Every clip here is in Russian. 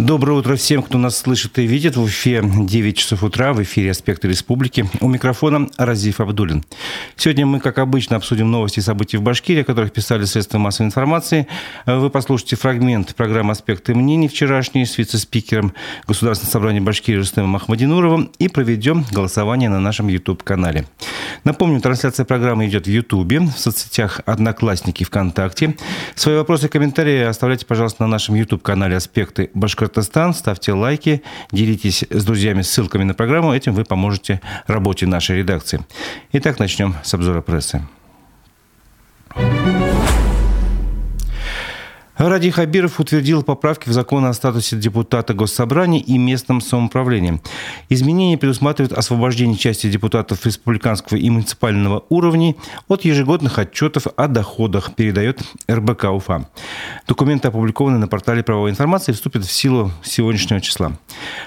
Доброе утро всем, кто нас слышит и видит. В эфире 9 часов утра, в эфире «Аспекты республики». У микрофона Разиф Абдулин. Сегодня мы, как обычно, обсудим новости и события в Башкирии, о которых писали средства массовой информации. Вы послушаете фрагмент программы «Аспекты мнений» вчерашней с вице-спикером Государственного собрания Башкирии Рустемом Ахмадинуровым и проведем голосование на нашем YouTube-канале. Напомню, трансляция программы идет в YouTube, в соцсетях «Одноклассники» ВКонтакте. Свои вопросы и комментарии оставляйте, пожалуйста, на нашем YouTube-канале «Аспекты Башкортостана» Башкортостан. Ставьте лайки, делитесь с друзьями ссылками на программу. Этим вы поможете работе нашей редакции. Итак, начнем с обзора прессы. Ради Хабиров утвердил поправки в закон о статусе депутата Госсобрания и местном самоуправлении. Изменения предусматривают освобождение части депутатов республиканского и муниципального уровней от ежегодных отчетов о доходах, передает РБК УФА. Документы опубликованы на портале правовой информации и вступят в силу сегодняшнего числа.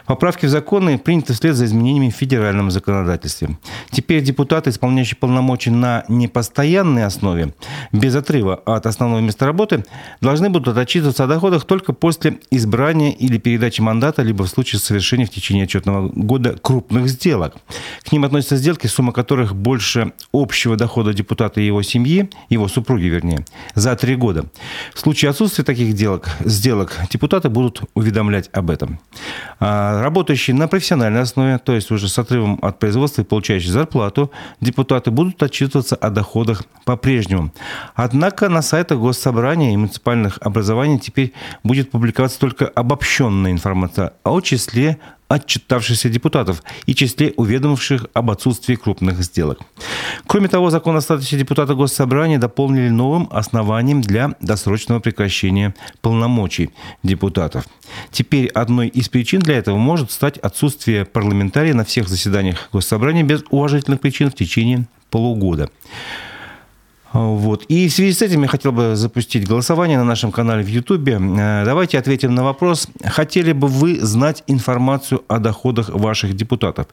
Поправки в законы приняты вслед за изменениями в федеральном законодательстве. Теперь депутаты, исполняющие полномочия на непостоянной основе, без отрыва от основного места работы, должны будут будут отчитываться о доходах только после избрания или передачи мандата, либо в случае совершения в течение отчетного года крупных сделок. К ним относятся сделки, сумма которых больше общего дохода депутата и его семьи, его супруги вернее, за три года. В случае отсутствия таких сделок, сделок депутаты будут уведомлять об этом. А работающие на профессиональной основе, то есть уже с отрывом от производства и получающие зарплату, депутаты будут отчитываться о доходах по-прежнему. Однако на сайтах Госсобрания и муниципальных образования теперь будет публиковаться только обобщенная информация о числе отчитавшихся депутатов и числе уведомивших об отсутствии крупных сделок. Кроме того, закон о статусе депутата Госсобрания дополнили новым основанием для досрочного прекращения полномочий депутатов. Теперь одной из причин для этого может стать отсутствие парламентария на всех заседаниях Госсобрания без уважительных причин в течение полугода. Вот. И в связи с этим я хотел бы запустить голосование на нашем канале в Ютубе. Э, давайте ответим на вопрос. Хотели бы вы знать информацию о доходах ваших депутатов?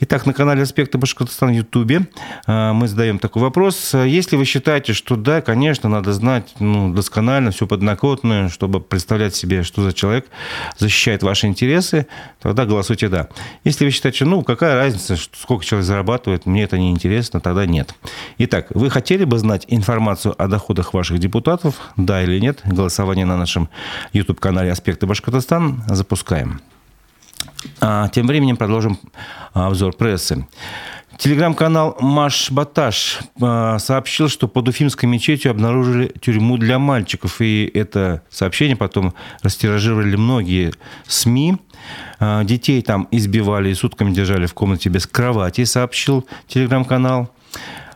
Итак, на канале «Аспекты Башкортостана» в Ютубе э, мы задаем такой вопрос. Если вы считаете, что да, конечно, надо знать ну, досконально, все подноготное, чтобы представлять себе, что за человек защищает ваши интересы, тогда голосуйте «да». Если вы считаете, ну, какая разница, сколько человек зарабатывает, мне это не интересно, тогда нет. Итак, вы хотели бы знать узнать информацию о доходах ваших депутатов, да или нет, голосование на нашем YouTube-канале «Аспекты Башкортостан» запускаем. А тем временем продолжим обзор прессы. Телеграм-канал Маш Баташ а, сообщил, что под Уфимской мечетью обнаружили тюрьму для мальчиков. И это сообщение потом растиражировали многие СМИ. А, детей там избивали и сутками держали в комнате без кровати, сообщил телеграм-канал.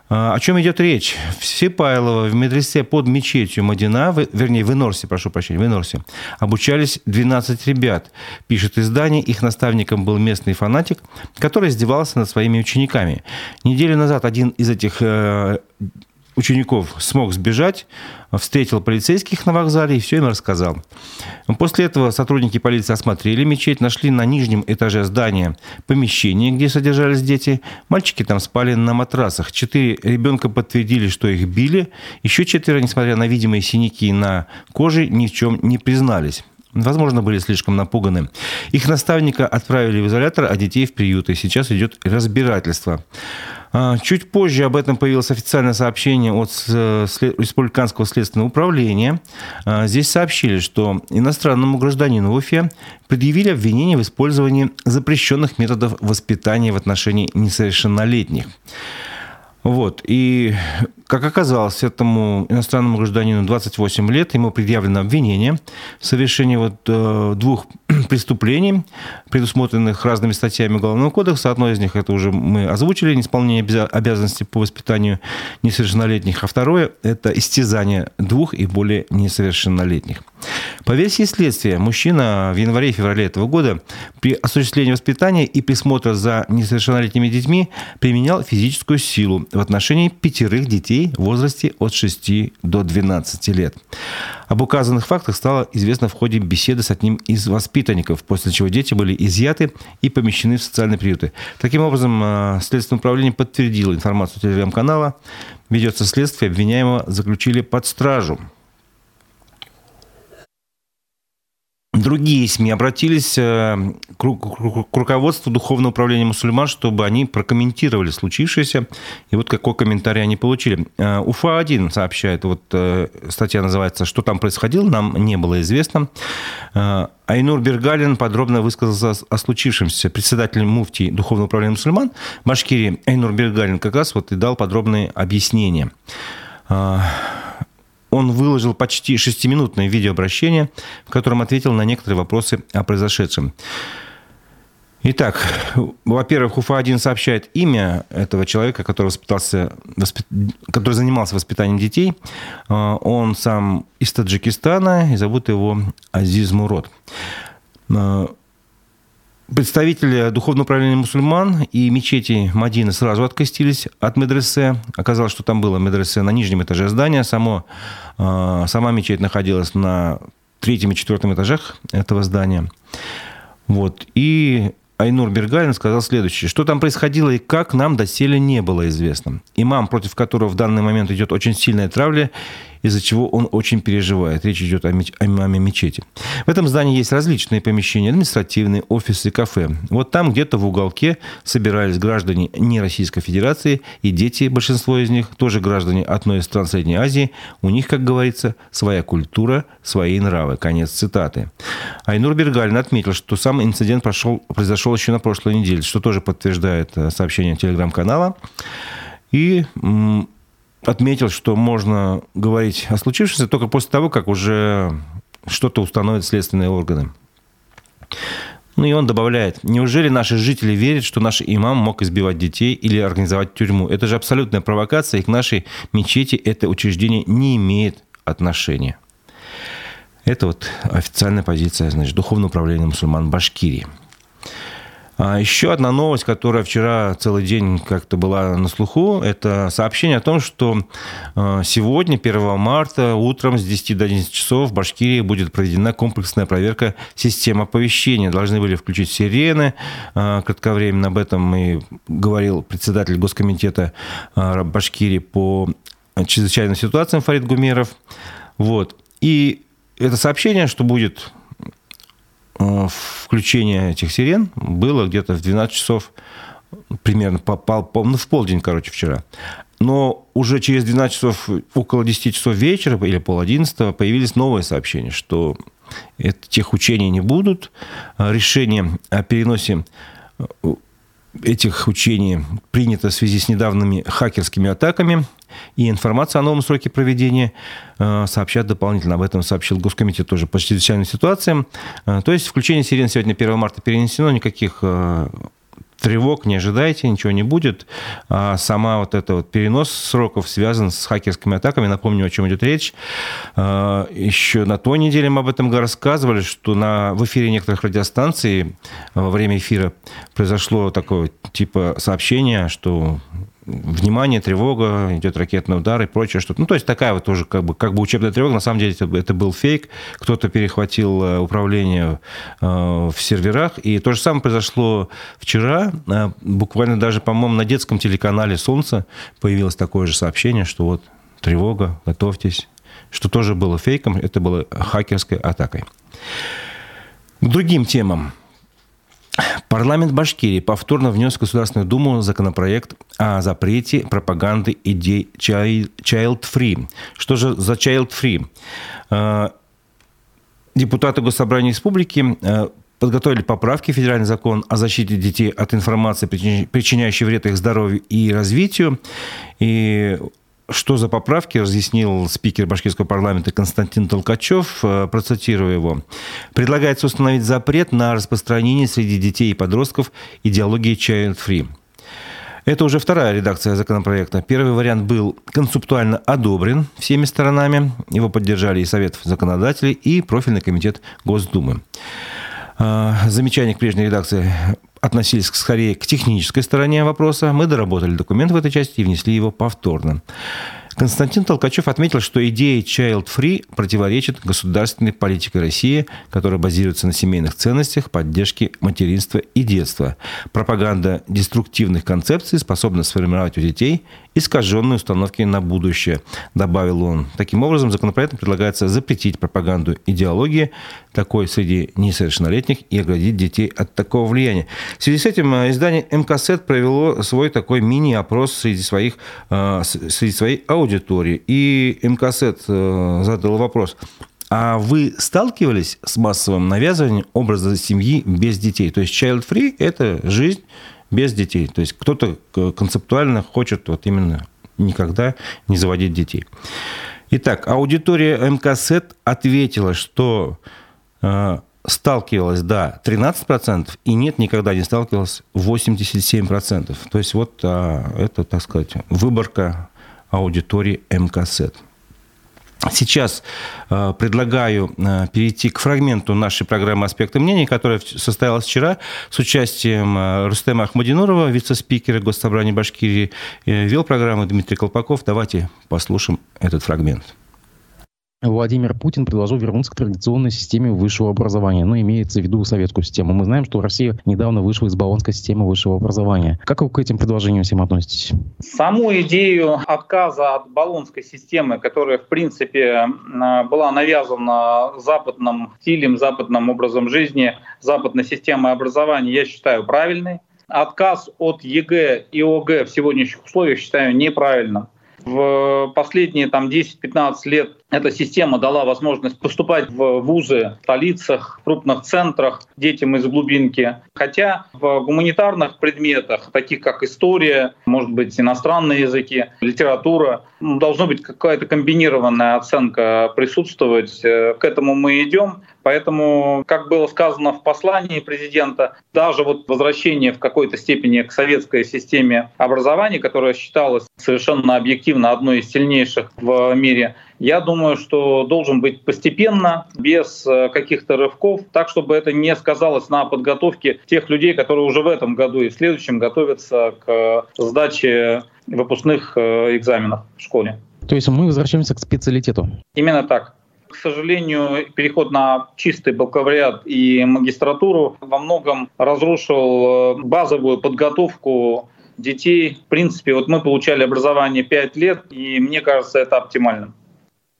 А, о чем идет речь? В Сипайлово, в медресе под мечетью Мадина, вернее, в Инорсе, прошу прощения, в Инорсе, обучались 12 ребят. Пишет издание, их наставником был местный фанатик, который издевался над своими учениками. Неделю назад один из этих э, учеников смог сбежать, встретил полицейских на вокзале и все им рассказал. После этого сотрудники полиции осмотрели мечеть, нашли на нижнем этаже здания помещение, где содержались дети. Мальчики там спали на матрасах. Четыре ребенка подтвердили, что их били. Еще четверо, несмотря на видимые синяки на коже, ни в чем не признались. Возможно, были слишком напуганы. Их наставника отправили в изолятор, а детей в приют. И сейчас идет разбирательство. А, чуть позже об этом появилось официальное сообщение от э, Республиканского следственного управления. А, здесь сообщили, что иностранному гражданину в Уфе предъявили обвинение в использовании запрещенных методов воспитания в отношении несовершеннолетних. Вот. И, как оказалось, этому иностранному гражданину 28 лет, ему предъявлено обвинение в совершении вот, э, двух преступлений, предусмотренных разными статьями Уголовного кодекса. Одно из них, это уже мы озвучили, неисполнение обязанностей по воспитанию несовершеннолетних. А второе, это истязание двух и более несовершеннолетних. По версии следствия, мужчина в январе-феврале этого года при осуществлении воспитания и присмотра за несовершеннолетними детьми применял физическую силу в отношении пятерых детей в возрасте от 6 до 12 лет. Об указанных фактах стало известно в ходе беседы с одним из воспитанников, после чего дети были изъяты и помещены в социальные приюты. Таким образом, э, Следственное управление подтвердило информацию телеграм-канала. Ведется следствие, обвиняемого заключили под стражу. Другие СМИ обратились э, к руководству Духовного управления мусульман, чтобы они прокомментировали случившееся. И вот какой комментарий они получили. Э, Уфа-1 сообщает, вот э, статья называется «Что там происходило, нам не было известно». Айнур Бергалин подробно высказался о случившемся. Председатель муфтии Духовного управления мусульман Башкирии Айнур Бергалин как раз вот и дал подробные объяснения он выложил почти шестиминутное видеообращение, в котором ответил на некоторые вопросы о произошедшем. Итак, во-первых, УФА-1 сообщает имя этого человека, который, воспитался, воспит... который занимался воспитанием детей. А, он сам из Таджикистана, и зовут его Азиз Мурод. Представители Духовного управления мусульман и мечети Мадины сразу откостились от медресе. Оказалось, что там было медресе на нижнем этаже здания. Само, а, сама мечеть находилась на третьем и четвертом этажах этого здания. Вот. И Айнур Бергалин сказал следующее. Что там происходило и как, нам доселе не было известно. Имам, против которого в данный момент идет очень сильная травля, из-за чего он очень переживает. Речь идет о, меч- о имаме мечети. В этом здании есть различные помещения, административные, офисы, кафе. Вот там где-то в уголке собирались граждане не Российской Федерации и дети, большинство из них, тоже граждане одной из стран Средней Азии. У них, как говорится, своя культура, свои нравы. Конец цитаты. Айнур Бергалин отметил, что сам инцидент прошел, произошел еще на прошлой неделе, что тоже подтверждает э, сообщение телеграм-канала. И отметил, что можно говорить о случившемся только после того, как уже что-то установят следственные органы. Ну и он добавляет, неужели наши жители верят, что наш имам мог избивать детей или организовать тюрьму? Это же абсолютная провокация, и к нашей мечети это учреждение не имеет отношения. Это вот официальная позиция, значит, Духовного управления мусульман Башкирии. А еще одна новость, которая вчера целый день как-то была на слуху, это сообщение о том, что э, сегодня, 1 марта, утром с 10 до 11 часов в Башкирии будет проведена комплексная проверка системы оповещения. Должны были включить сирены. Э, кратковременно об этом и говорил председатель Госкомитета э, Башкирии по чрезвычайным ситуациям Фарид Гумеров. Вот. И это сообщение, что будет включение этих сирен было где-то в 12 часов, примерно по, по, по, ну, в полдень, короче, вчера. Но уже через 12 часов, около 10 часов вечера или пол 11 появились новые сообщения, что этих учений не будут. Решение о переносе э, этих учений принято в связи с недавними хакерскими атаками и информация о новом сроке проведения э, сообщат дополнительно. Об этом сообщил Госкомитет тоже по чрезвычайным ситуациям. Э, то есть включение сирен сегодня 1 марта перенесено, никаких э, тревог не ожидайте, ничего не будет. А сама вот это вот перенос сроков связан с хакерскими атаками. Напомню, о чем идет речь. Еще на той неделе мы об этом рассказывали, что на, в эфире некоторых радиостанций во время эфира произошло такое типа сообщение, что внимание, тревога, идет ракетный удар и прочее что-то. Ну, то есть такая вот тоже как бы, как бы учебная тревога. На самом деле это, это был фейк. Кто-то перехватил э, управление э, в серверах. И то же самое произошло вчера. Э, буквально даже, по-моему, на детском телеканале «Солнце» появилось такое же сообщение, что вот тревога, готовьтесь. Что тоже было фейком, это было хакерской атакой. К другим темам. Парламент Башкирии повторно внес в Государственную Думу законопроект о запрете пропаганды идей child-free. Что же за child-free? Э, депутаты Госсобрания Республики э, подготовили поправки в федеральный закон о защите детей от информации, причиняющей вред их здоровью и развитию. И что за поправки, разъяснил спикер башкирского парламента Константин Толкачев, э, процитирую его. Предлагается установить запрет на распространение среди детей и подростков идеологии child-free. Это уже вторая редакция законопроекта. Первый вариант был концептуально одобрен всеми сторонами. Его поддержали и Совет законодателей, и профильный комитет Госдумы. Э, замечания к прежней редакции относились скорее к технической стороне вопроса. Мы доработали документ в этой части и внесли его повторно. Константин Толкачев отметил, что идея Child Free противоречит государственной политике России, которая базируется на семейных ценностях, поддержке материнства и детства. Пропаганда деструктивных концепций способна сформировать у детей искаженные установки на будущее, добавил он. Таким образом, законопроектом предлагается запретить пропаганду идеологии такой среди несовершеннолетних и оградить детей от такого влияния. В связи с этим э, издание МКСЭТ провело свой такой мини-опрос среди, своих, э, среди своей аудитории. И МКСЭТ э, задал вопрос, а вы сталкивались с массовым навязыванием образа семьи без детей? То есть child-free – это жизнь без детей. То есть кто-то концептуально хочет вот именно никогда не заводить детей. Итак, аудитория МКСЭТ ответила, что э, сталкивалась, да, 13%, и нет, никогда не сталкивалась 87%. То есть вот э, это, так сказать, выборка аудитории МКСЭТ. Сейчас э, предлагаю э, перейти к фрагменту нашей программы «Аспекты мнений», которая состоялась вчера с участием э, Рустема Ахмадинурова, вице-спикера Госсобрания Башкирии, вел программу Дмитрий Колпаков. Давайте послушаем этот фрагмент. Владимир Путин предложил вернуться к традиционной системе высшего образования, но имеется в виду советскую систему. Мы знаем, что Россия недавно вышла из баллонской системы высшего образования. Как вы к этим предложениям всем относитесь? Саму идею отказа от баллонской системы, которая, в принципе, была навязана западным стилем, западным образом жизни, западной системой образования, я считаю правильной. Отказ от ЕГЭ и ОГЭ в сегодняшних условиях считаю неправильным. В последние там, 10-15 лет эта система дала возможность поступать в вузы, в столицах, в крупных центрах детям из глубинки. Хотя в гуманитарных предметах, таких как история, может быть, иностранные языки, литература, должна быть какая-то комбинированная оценка присутствовать. Э, к этому мы идем. Поэтому, как было сказано в послании президента, даже вот возвращение в какой-то степени к советской системе образования, которая считалась совершенно объективно одной из сильнейших в мире, я думаю, что должен быть постепенно, без э, каких-то рывков, так, чтобы это не сказалось на подготовке тех людей, которые уже в этом году и в следующем готовятся к сдаче выпускных э, экзаменов в школе. То есть мы возвращаемся к специалитету? Именно так. К сожалению, переход на чистый бакалавриат и магистратуру во многом разрушил э, базовую подготовку детей. В принципе, вот мы получали образование 5 лет, и мне кажется, это оптимальным.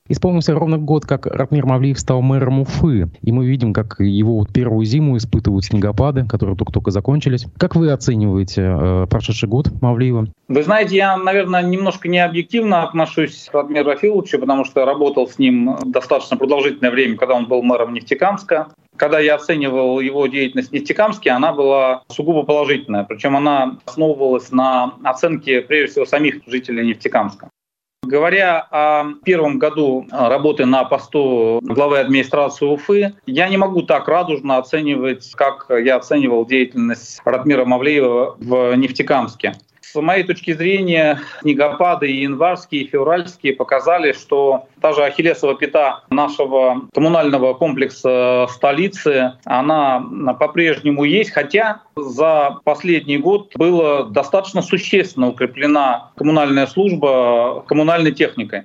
Исполнился ровно год, как Ратмир Мавлиев стал мэром Уфы, и мы видим, как его вот первую зиму испытывают снегопады, которые только-только закончились. Как вы оцениваете э, прошедший год Мавлиева? Вы знаете, я, наверное, немножко необъективно отношусь к Ратмиру Рафиловичу, потому что работал с ним достаточно продолжительное время, когда он был мэром Нефтекамска. Когда я оценивал его деятельность в Нефтекамске, она была сугубо положительная. Причем она основывалась на оценке, прежде всего, самих жителей Нефтекамска. Говоря о первом году работы на посту главы администрации Уфы, я не могу так радужно оценивать, как я оценивал деятельность Ратмира Мавлеева в Нефтекамске. С моей точки зрения, снегопады и январские, и февральские показали, что та же ахиллесова пята нашего коммунального комплекса столицы, она по-прежнему есть, хотя за последний год была достаточно существенно укреплена коммунальная служба коммунальной техникой.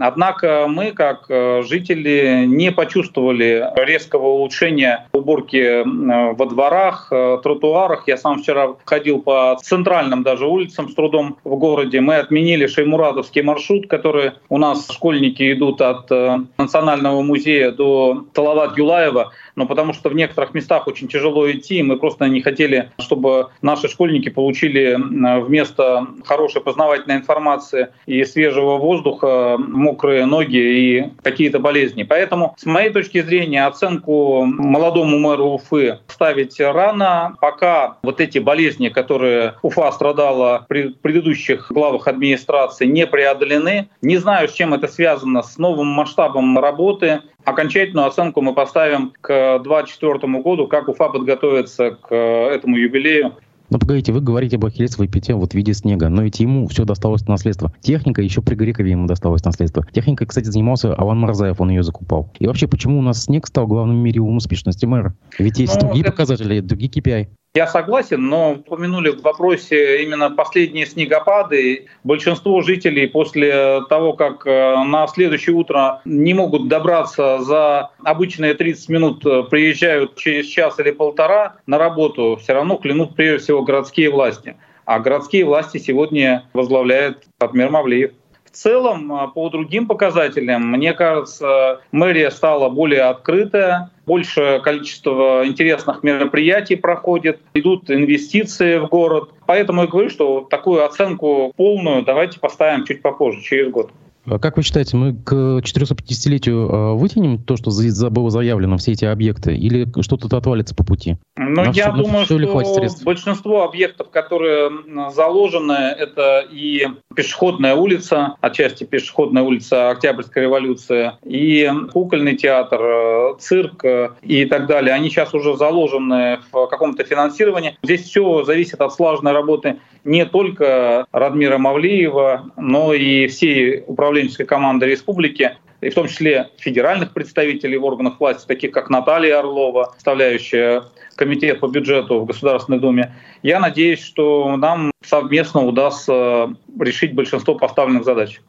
Однако мы, как э, жители, не почувствовали резкого улучшения уборки э, во дворах, э, тротуарах. Я сам вчера ходил по центральным даже улицам с трудом в городе. Мы отменили Шеймурадовский маршрут, который у нас школьники идут от Национального музея до Талават Юлаева но потому что в некоторых местах очень тяжело идти, и мы просто не хотели, чтобы наши школьники получили вместо хорошей познавательной информации и свежего воздуха мокрые ноги и какие-то болезни. Поэтому, с моей точки зрения, оценку молодому мэру Уфы ставить рано, пока вот эти болезни, которые Уфа страдала при предыдущих главах администрации, не преодолены. Не знаю, с чем это связано, с новым масштабом работы, Окончательную оценку мы поставим к 2024 году, как Уфа подготовится к этому юбилею. Но погодите, вы говорите об Ахиллесовой пяте вот в виде снега, но ведь ему все досталось наследство. Техника еще при Грекове ему досталось наследство. Техника, кстати, занимался Алан Марзаев, он ее закупал. И вообще, почему у нас снег стал главным мерилом успешности мэра? Ведь есть ну, другие это... показатели, другие KPI. Я согласен, но упомянули в вопросе именно последние снегопады. Большинство жителей после того, как э, на следующее утро не могут добраться за обычные 30 минут, э, приезжают через час или полтора на работу, все равно клянут прежде всего городские власти. А городские власти сегодня возглавляет Атмир Мавлиев. В целом, а, по другим показателям, мне кажется, мэрия стала более открытая, большее количество интересных мероприятий проходит, идут инвестиции в город. Поэтому я говорю, что такую оценку полную давайте поставим чуть попозже, через год. А как вы считаете, мы к 450-летию а, вытянем то, что было заявлено, все эти объекты, или что-то отвалится по пути? Ну, я все, думаю, все что большинство объектов, которые заложены, это и пешеходная улица, отчасти пешеходная улица Октябрьская революция, и кукольный театр, э, цирк э, и так далее. Они сейчас уже заложены в каком-то финансировании. Здесь все зависит от слаженной работы не только Радмира Мавлиева, но и всей управленческой команды республики и в том числе федеральных представителей в органах власти, таких как Наталья Орлова, составляющая комитет по бюджету в Государственной Думе. Я надеюсь, что нам совместно удастся решить большинство поставленных задач.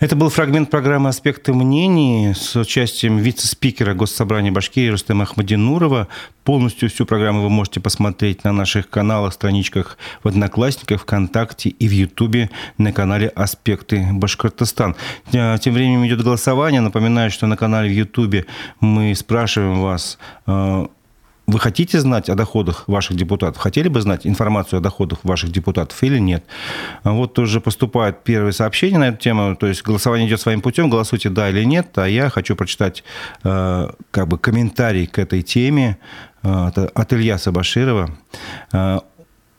Это был фрагмент программы «Аспекты мнений» с участием вице-спикера Госсобрания Башкирии Рустема Ахмадинурова. Полностью всю программу вы можете посмотреть на наших каналах, страничках в Одноклассниках, ВКонтакте и в Ютубе на канале «Аспекты Башкортостан». Тем временем идет голосование. Напоминаю, что на канале в Ютубе мы спрашиваем вас, э, вы хотите знать о доходах ваших депутатов? Хотели бы знать информацию о доходах ваших депутатов или нет? Вот уже поступают первые сообщения на эту тему. То есть голосование идет своим путем. Голосуйте да или нет. А я хочу прочитать э, как бы комментарий к этой теме э, от Ильяса Баширова.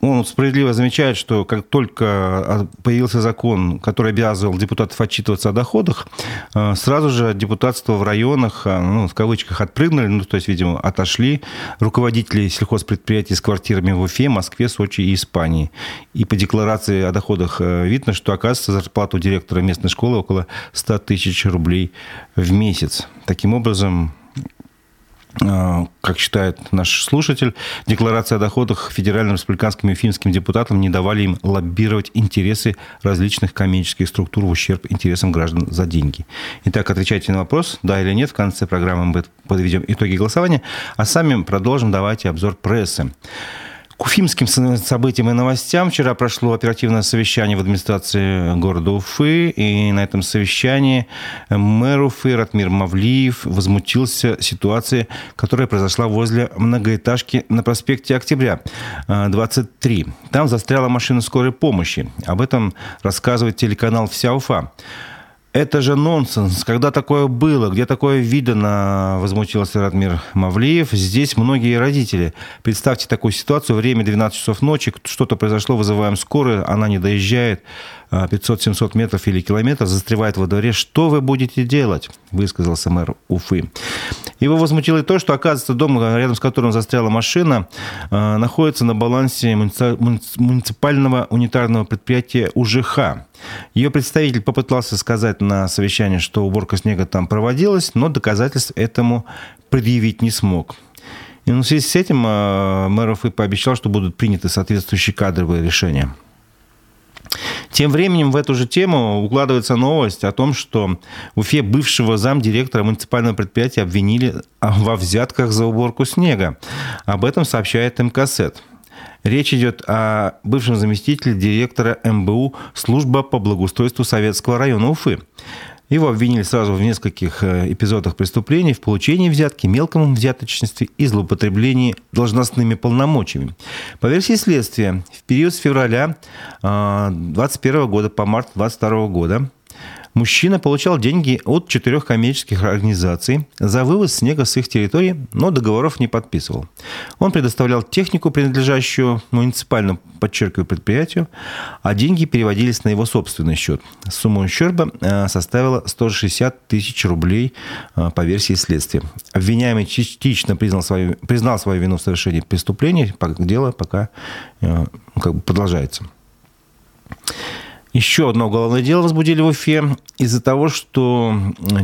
Э, он справедливо замечает, что как только а, появился закон, который обязывал депутатов отчитываться о доходах, а, сразу же депутатство в районах, а, ну, в кавычках, отпрыгнули, ну, то есть, видимо, отошли руководители сельхозпредприятий с квартирами в Уфе, Москве, Сочи и Испании. И по декларации о доходах видно, что, оказывается, зарплата у директора местной школы около 100 тысяч рублей в месяц. Таким образом, как считает наш слушатель, декларация о доходах федеральным, республиканским и финским депутатам не давали им лоббировать интересы различных коммерческих структур в ущерб интересам граждан за деньги. Итак, отвечайте на вопрос, да или нет. В конце программы мы подведем итоги голосования, а сами продолжим. Давайте обзор прессы. К уфимским событиям и новостям вчера прошло оперативное совещание в администрации города Уфы, и на этом совещании мэр Уфы Ратмир Мавлиев возмутился ситуацией, которая произошла возле многоэтажки на проспекте Октября, 23. Там застряла машина скорой помощи. Об этом рассказывает телеканал «Вся Уфа». Это же нонсенс. Когда такое было? Где такое видно? Возмутился Радмир Мавлиев. Здесь многие родители. Представьте такую ситуацию. Время 12 часов ночи. Что-то произошло, вызываем скорую. Она не доезжает. 500-700 метров или километр, застревает во дворе. Что вы будете делать? Высказался мэр Уфы. Его возмутило и то, что, оказывается, дом, рядом с которым застряла машина, э, находится на балансе муниципального унитарного предприятия УЖХ. Ее представитель попытался сказать на совещании, что уборка снега там проводилась, но доказательств этому предъявить не смог. И в связи с этим э, мэр Уфы пообещал, что будут приняты соответствующие кадровые решения. Тем временем в эту же тему укладывается новость о том, что в Уфе бывшего замдиректора муниципального предприятия обвинили во взятках за уборку снега. Об этом сообщает МКСЭД. Речь идет о бывшем заместителе директора МБУ «Служба по благоустройству Советского района Уфы». Его обвинили сразу в нескольких э, эпизодах преступлений в получении взятки, мелком взяточности и злоупотреблении должностными полномочиями. По версии следствия, в период с февраля 2021 э, года по март 2022 года Мужчина получал деньги от четырех коммерческих организаций за вывоз снега с их территории, но договоров не подписывал. Он предоставлял технику, принадлежащую муниципальному, подчеркиваю, предприятию, а деньги переводились на его собственный счет. Сумма ущерба э, составила 160 тысяч рублей э, по версии следствия. Обвиняемый частично признал свою, признал свою вину в совершении преступления. Дело пока э, как бы продолжается. Еще одно уголовное дело возбудили в Уфе из-за того, что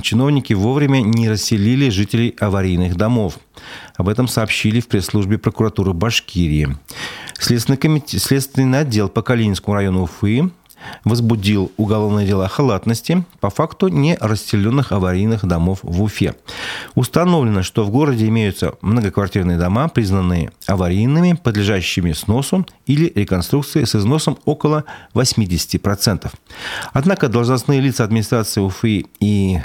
чиновники вовремя не расселили жителей аварийных домов. Об этом сообщили в пресс-службе прокуратуры Башкирии. Следственный, комитет, Следственный отдел по Калининскому району Уфы возбудил уголовное дело о халатности по факту не расселенных аварийных домов в Уфе. Установлено, что в городе имеются многоквартирные дома, признанные аварийными, подлежащими сносу или реконструкции с износом около 80%. Однако должностные лица администрации Уфы и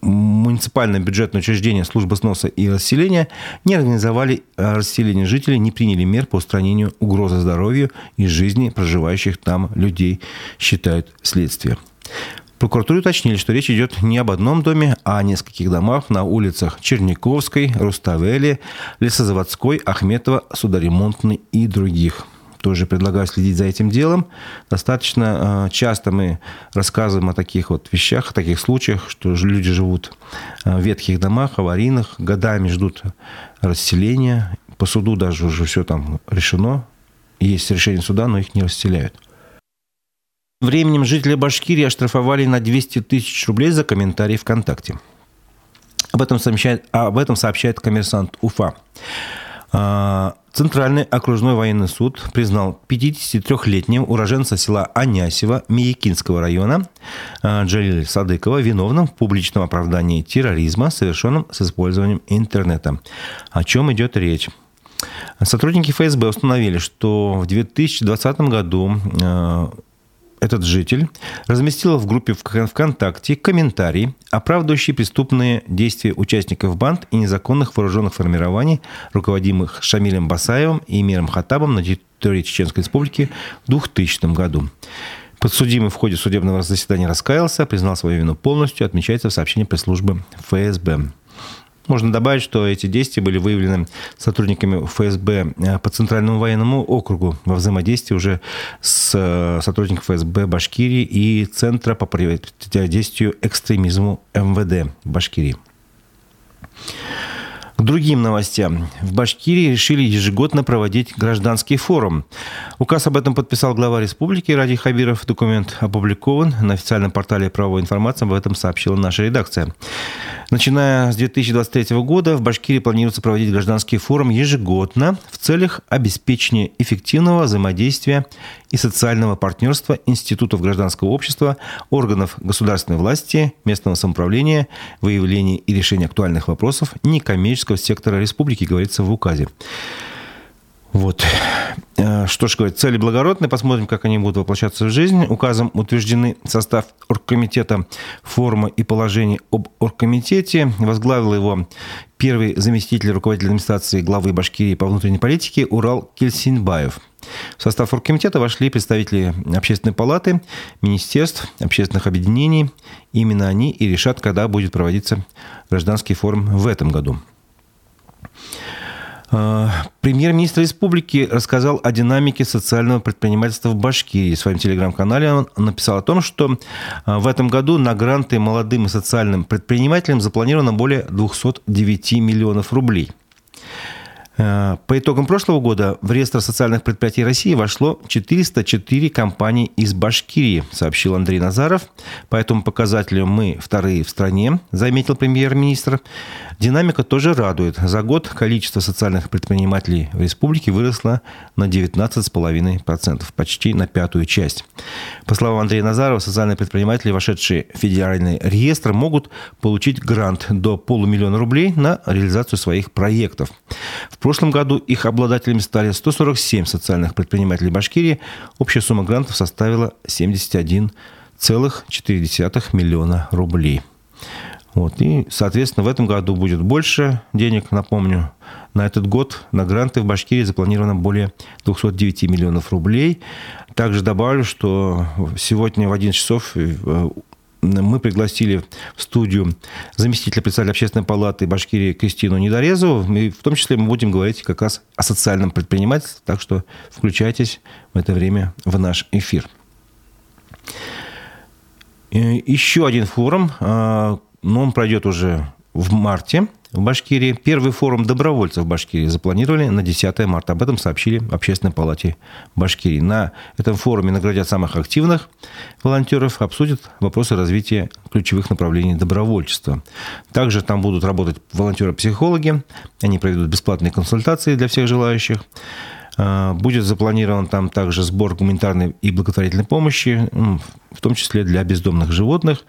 муниципальное бюджетное учреждение службы сноса и расселения не организовали расселение жителей, не приняли мер по устранению угрозы здоровью и жизни проживающих там людей, считают следствие. Прокуратуре уточнили, что речь идет не об одном доме, а о нескольких домах на улицах Черниковской, Руставели, Лесозаводской, Ахметова, Судоремонтной и других тоже предлагаю следить за этим делом. Достаточно э, часто мы рассказываем о таких вот вещах, о таких случаях, что люди живут э, в ветхих домах, аварийных, годами ждут расселения. По суду даже уже все там решено. Есть решение суда, но их не расселяют. Временем жители Башкирии оштрафовали на 200 тысяч рублей за комментарии ВКонтакте. Об этом сообщает, об этом сообщает коммерсант Уфа. Центральный окружной военный суд признал 53-летнего уроженца села Анясева Миякинского района а, Джалиля Садыкова виновным в публичном оправдании терроризма, совершенном с использованием интернета. О чем идет речь? Сотрудники ФСБ установили, что в 2020 году а, этот житель разместил в группе ВКонтакте комментарий, оправдывающий преступные действия участников банд и незаконных вооруженных формирований, руководимых Шамилем Басаевым и Миром Хатабом на территории Чеченской Республики в 2000 году. Подсудимый в ходе судебного заседания раскаялся, признал свою вину полностью, отмечается в сообщении пресс-службы ФСБ. Можно добавить, что эти действия были выявлены сотрудниками ФСБ э, по Центральному военному округу во взаимодействии уже с э, сотрудниками ФСБ Башкирии и Центра по противодействию экстремизму МВД Башкирии. К другим новостям. В Башкирии решили ежегодно проводить гражданский форум. Указ об этом подписал глава республики Ради Хабиров. Документ опубликован на официальном портале правовой информации. Об этом сообщила наша редакция. Начиная с 2023 года в Башкирии планируется проводить гражданский форум ежегодно в целях обеспечения эффективного взаимодействия и социального партнерства институтов гражданского общества, органов государственной власти, местного самоуправления, выявления и решения актуальных вопросов некоммерческого сектора республики, говорится в указе. Вот. Э, что ж говорить, цели благородные, посмотрим, как они будут воплощаться в жизнь. Указом утверждены состав оргкомитета, форма и положение об оргкомитете. Возглавил его первый заместитель руководителя администрации главы Башкирии по внутренней политике Урал Кельсинбаев. В состав оргкомитета вошли представители общественной палаты, министерств, общественных объединений. Именно они и решат, когда будет проводиться гражданский форум в этом году. Э, премьер-министр республики рассказал о динамике социального предпринимательства в Башкирии. В своем телеграм-канале он написал о том, что э, в этом году на гранты молодым и социальным предпринимателям запланировано более 209 миллионов рублей – по итогам прошлого года в реестр социальных предприятий России вошло 404 компании из Башкирии, сообщил Андрей Назаров. По этому показателю мы вторые в стране, заметил премьер-министр. Динамика тоже радует. За год количество социальных предпринимателей в республике выросло на 19,5%, почти на пятую часть. По словам Андрея Назарова, социальные предприниматели, вошедшие в федеральный реестр, могут получить грант до полумиллиона рублей на реализацию своих проектов. В прошлом году их обладателями стали 147 социальных предпринимателей Башкирии. Общая сумма грантов составила 71,4 миллиона рублей. Вот. И, соответственно, в этом году будет больше денег, напомню. На этот год на гранты в Башкирии запланировано более 209 миллионов рублей. Также добавлю, что сегодня в 11 часов э, мы пригласили в студию заместителя председателя общественной палаты Башкирии Кристину Недорезову. И в том числе мы будем говорить как раз о социальном предпринимательстве. Так что включайтесь в это время в наш эфир. Еще один форум, а, но он пройдет уже в марте в Башкирии. Первый форум добровольцев в Башкирии запланировали на 10 марта. Об этом сообщили в Общественной палате Башкирии. На этом форуме наградят самых активных волонтеров, обсудят вопросы развития ключевых направлений добровольчества. Также там будут работать волонтеры-психологи. Они проведут бесплатные консультации для всех желающих. А, будет запланирован там также сбор гуманитарной и благотворительной помощи, в том числе для бездомных животных.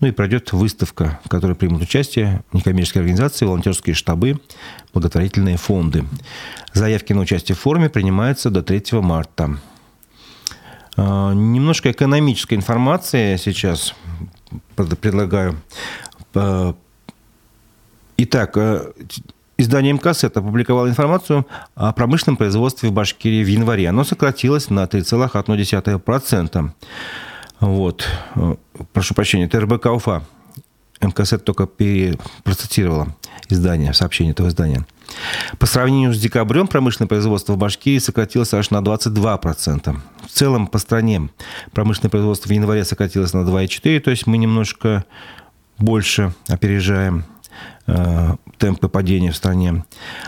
Ну и пройдет выставка, в которой примут участие некоммерческие организации, волонтерские штабы, благотворительные фонды. Заявки на участие в форуме принимаются до 3 марта. А, немножко экономической информации сейчас предлагаю. А, итак, Издание МКСЭТ опубликовало информацию о промышленном производстве в Башкирии в январе. Оно сократилось на 3,1%. Вот. Прошу прощения, это РБК УФА. МКСЭТ только процитировала издание, сообщение этого издания. По сравнению с декабрем промышленное производство в Башкирии сократилось аж на 22%. В целом по стране промышленное производство в январе сократилось на 2,4%, то есть мы немножко больше опережаем Э, темпы падения в стране.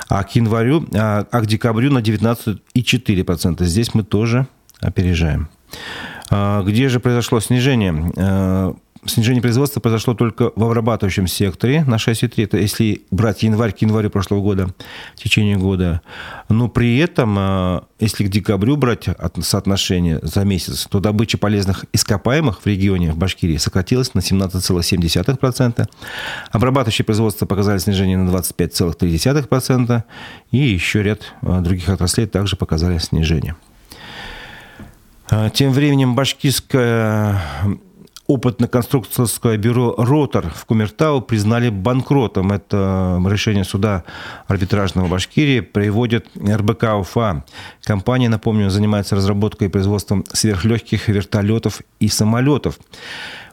А к январю, а, а к декабрю на 19,4%. Здесь мы тоже опережаем. А, где же произошло снижение? Э, снижение производства произошло только в обрабатывающем секторе на 6,3. Это если брать январь к январю прошлого года, в течение года. Но при этом, э, если к декабрю брать соотношение за месяц, то добыча полезных ископаемых в регионе, в Башкирии, сократилась на 17,7%. Обрабатывающие производства показали снижение на 25,3%. И еще ряд других отраслей также показали снижение. Э, тем временем башкирская опытно-конструкторское бюро «Ротор» в Кумертау признали банкротом. Это решение суда арбитражного Башкирии приводит РБК УФА. Компания, напомню, занимается разработкой и производством сверхлегких вертолетов и самолетов.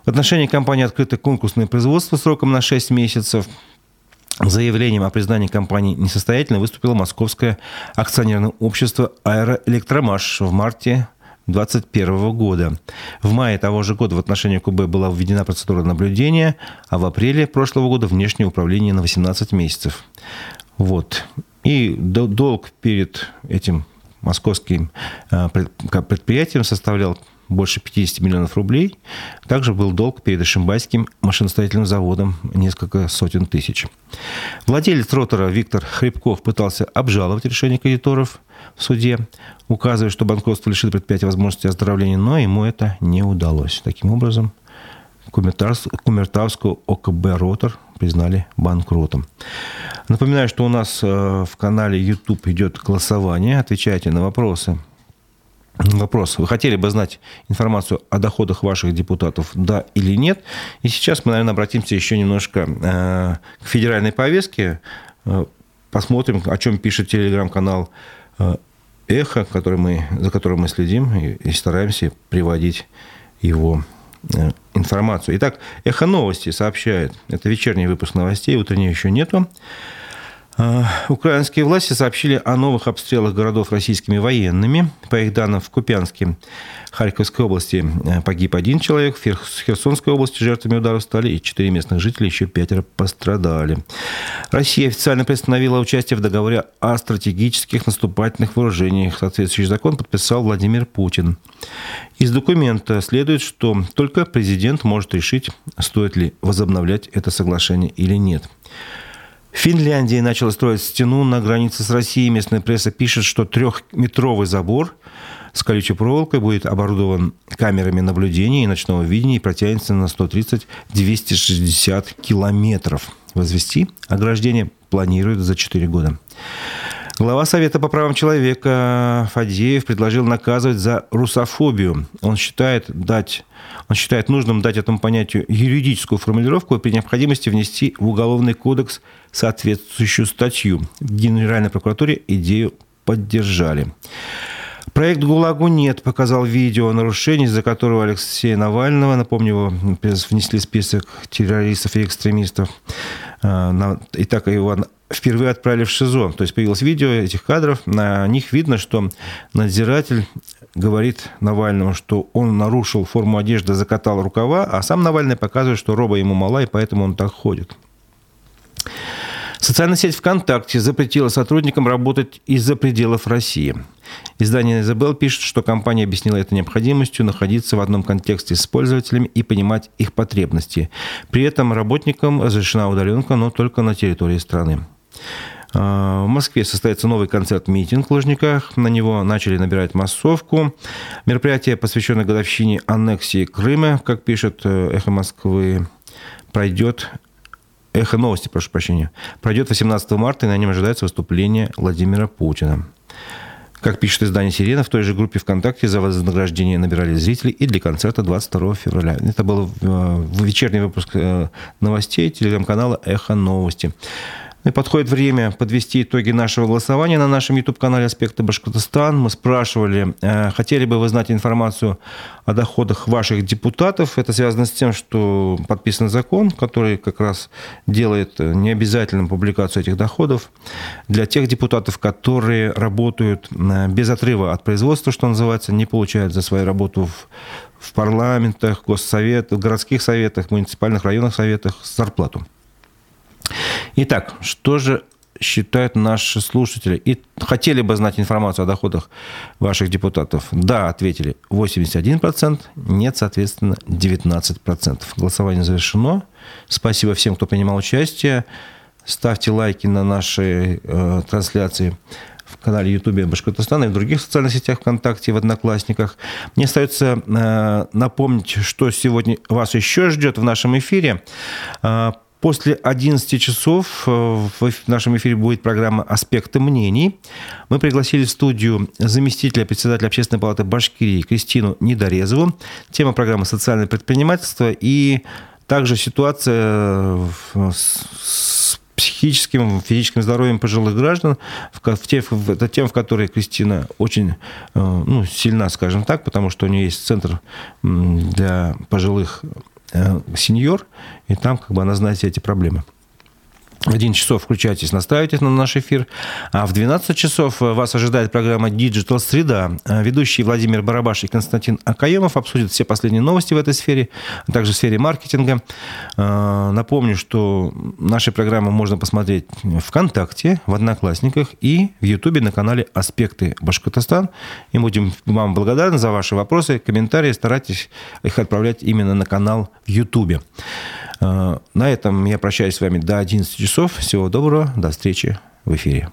В отношении компании открыто конкурсное производство сроком на 6 месяцев. Заявлением о признании компании несостоятельной выступило Московское акционерное общество «Аэроэлектромаш» в марте 2021 года. В мае того же года в отношении КБ была введена процедура наблюдения, а в апреле прошлого года внешнее управление на 18 месяцев. Вот. И долг перед этим московским э, предприятием составлял больше 50 миллионов рублей. Также был долг перед Ишимбайским машиностроительным заводом несколько сотен тысяч. Владелец ротора Виктор Хребков пытался обжаловать решение кредиторов в суде, указывая, что банкротство лишит предприятия возможности оздоровления, но ему это не удалось. Таким образом, Кумертавскую ОКБ «Ротор» признали банкротом. Напоминаю, что у нас э, в канале YouTube идет голосование. Отвечайте на вопросы Вопрос. Вы хотели бы знать информацию о доходах ваших депутатов, да или нет? И сейчас мы, наверное, обратимся еще немножко э, к федеральной повестке. Э, посмотрим, о чем пишет телеграм-канал э, «Эхо», который мы, за которым мы следим и, и стараемся приводить его информацию. Итак, «Эхо новости» сообщает. Это вечерний выпуск новостей, утренней еще нету. А, украинские власти сообщили о новых обстрелах городов российскими военными. По их данным, в Купянске, Харьковской области э, погиб один человек, в Херсонской области жертвами ударов стали и четыре местных жителя, еще пятеро пострадали. Россия официально приостановила участие в договоре о стратегических наступательных вооружениях. Соответствующий закон подписал Владимир Путин. Из документа следует, что только президент может решить, стоит ли возобновлять это соглашение или нет. В Финляндии начала строить стену на границе с Россией. Местная пресса пишет, что трехметровый забор с колючей проволокой будет оборудован камерами наблюдения и ночного видения и протянется на 130-260 километров. Возвести ограждение планируют за 4 года. Глава Совета по правам человека Фадеев предложил наказывать за русофобию. Он считает, дать, он считает нужным дать этому понятию юридическую формулировку и при необходимости внести в Уголовный кодекс соответствующую статью. В Генеральной прокуратуре идею поддержали. Проект «ГУЛАГу нет» показал видео нарушений, из-за которого Алексея Навального, напомню, его внесли в список террористов и экстремистов. А, и так его впервые отправили в ШИЗО. То есть появилось видео этих кадров, на них видно, что надзиратель говорит Навальному, что он нарушил форму одежды, закатал рукава, а сам Навальный показывает, что роба ему мала, и поэтому он так ходит. Социальная сеть ВКонтакте запретила сотрудникам работать из-за пределов России. Издание «Изабел» пишет, что компания объяснила это необходимостью находиться в одном контексте с пользователями и понимать их потребности. При этом работникам разрешена удаленка, но только на территории страны. А, в Москве состоится новый концерт-митинг в Лужниках. На него начали набирать массовку. Мероприятие, посвященное годовщине аннексии Крыма, как пишет э, «Эхо Москвы», пройдет «Эхо новости», прошу прощения, пройдет 18 марта, и на нем ожидается выступление Владимира Путина. Как пишет издание «Сирена», в той же группе ВКонтакте за вознаграждение набирали зрителей и для концерта 22 февраля. Это был э, вечерний выпуск э, новостей телеграм-канала «Эхо новости». Подходит время подвести итоги нашего голосования на нашем YouTube-канале «Аспекты Башкортостан». Мы спрашивали, э, хотели бы вы знать информацию о доходах ваших депутатов. Это связано с тем, что подписан закон, который как раз делает необязательным публикацию этих доходов для тех депутатов, которые работают э, без отрыва от производства, что называется, не получают за свою работу в, в парламентах, госсоветах, городских советах, муниципальных районных советах зарплату. Итак, что же считают наши слушатели и хотели бы знать информацию о доходах ваших депутатов? Да, ответили 81%, нет, соответственно, 19%. Голосование завершено. Спасибо всем, кто принимал участие. Ставьте лайки на нашей э, трансляции в канале YouTube Башкортостана и в других социальных сетях ВКонтакте, в Одноклассниках. Мне остается э, напомнить, что сегодня вас еще ждет в нашем эфире. Э, После 11 часов э, в нашем эфире будет программа «Аспекты мнений». Мы пригласили в студию заместителя председателя Общественной палаты Башкирии Кристину Недорезову. Тема программы «Социальное предпринимательство» и также ситуация с психическим, физическим здоровьем пожилых граждан, в, в в, это тема, в которой Кристина очень э, ну, сильна, скажем так, потому что у нее есть центр для пожилых Э, сеньор, и там как бы она знает все эти проблемы. В 11 часов включайтесь, настраивайтесь на наш эфир. А в 12 часов вас ожидает программа Digital Среда. Ведущие Владимир Барабаш и Константин Акаемов обсудят все последние новости в этой сфере, а также в сфере маркетинга. А, напомню, что наши программы можно посмотреть в ВКонтакте, в Одноклассниках и в Ютубе на канале «Аспекты Башкортостан». И будем вам благодарны за ваши вопросы, комментарии. Старайтесь их отправлять именно на канал в Ютубе. На этом я прощаюсь с вами до 11 часов. Всего доброго, до встречи в эфире.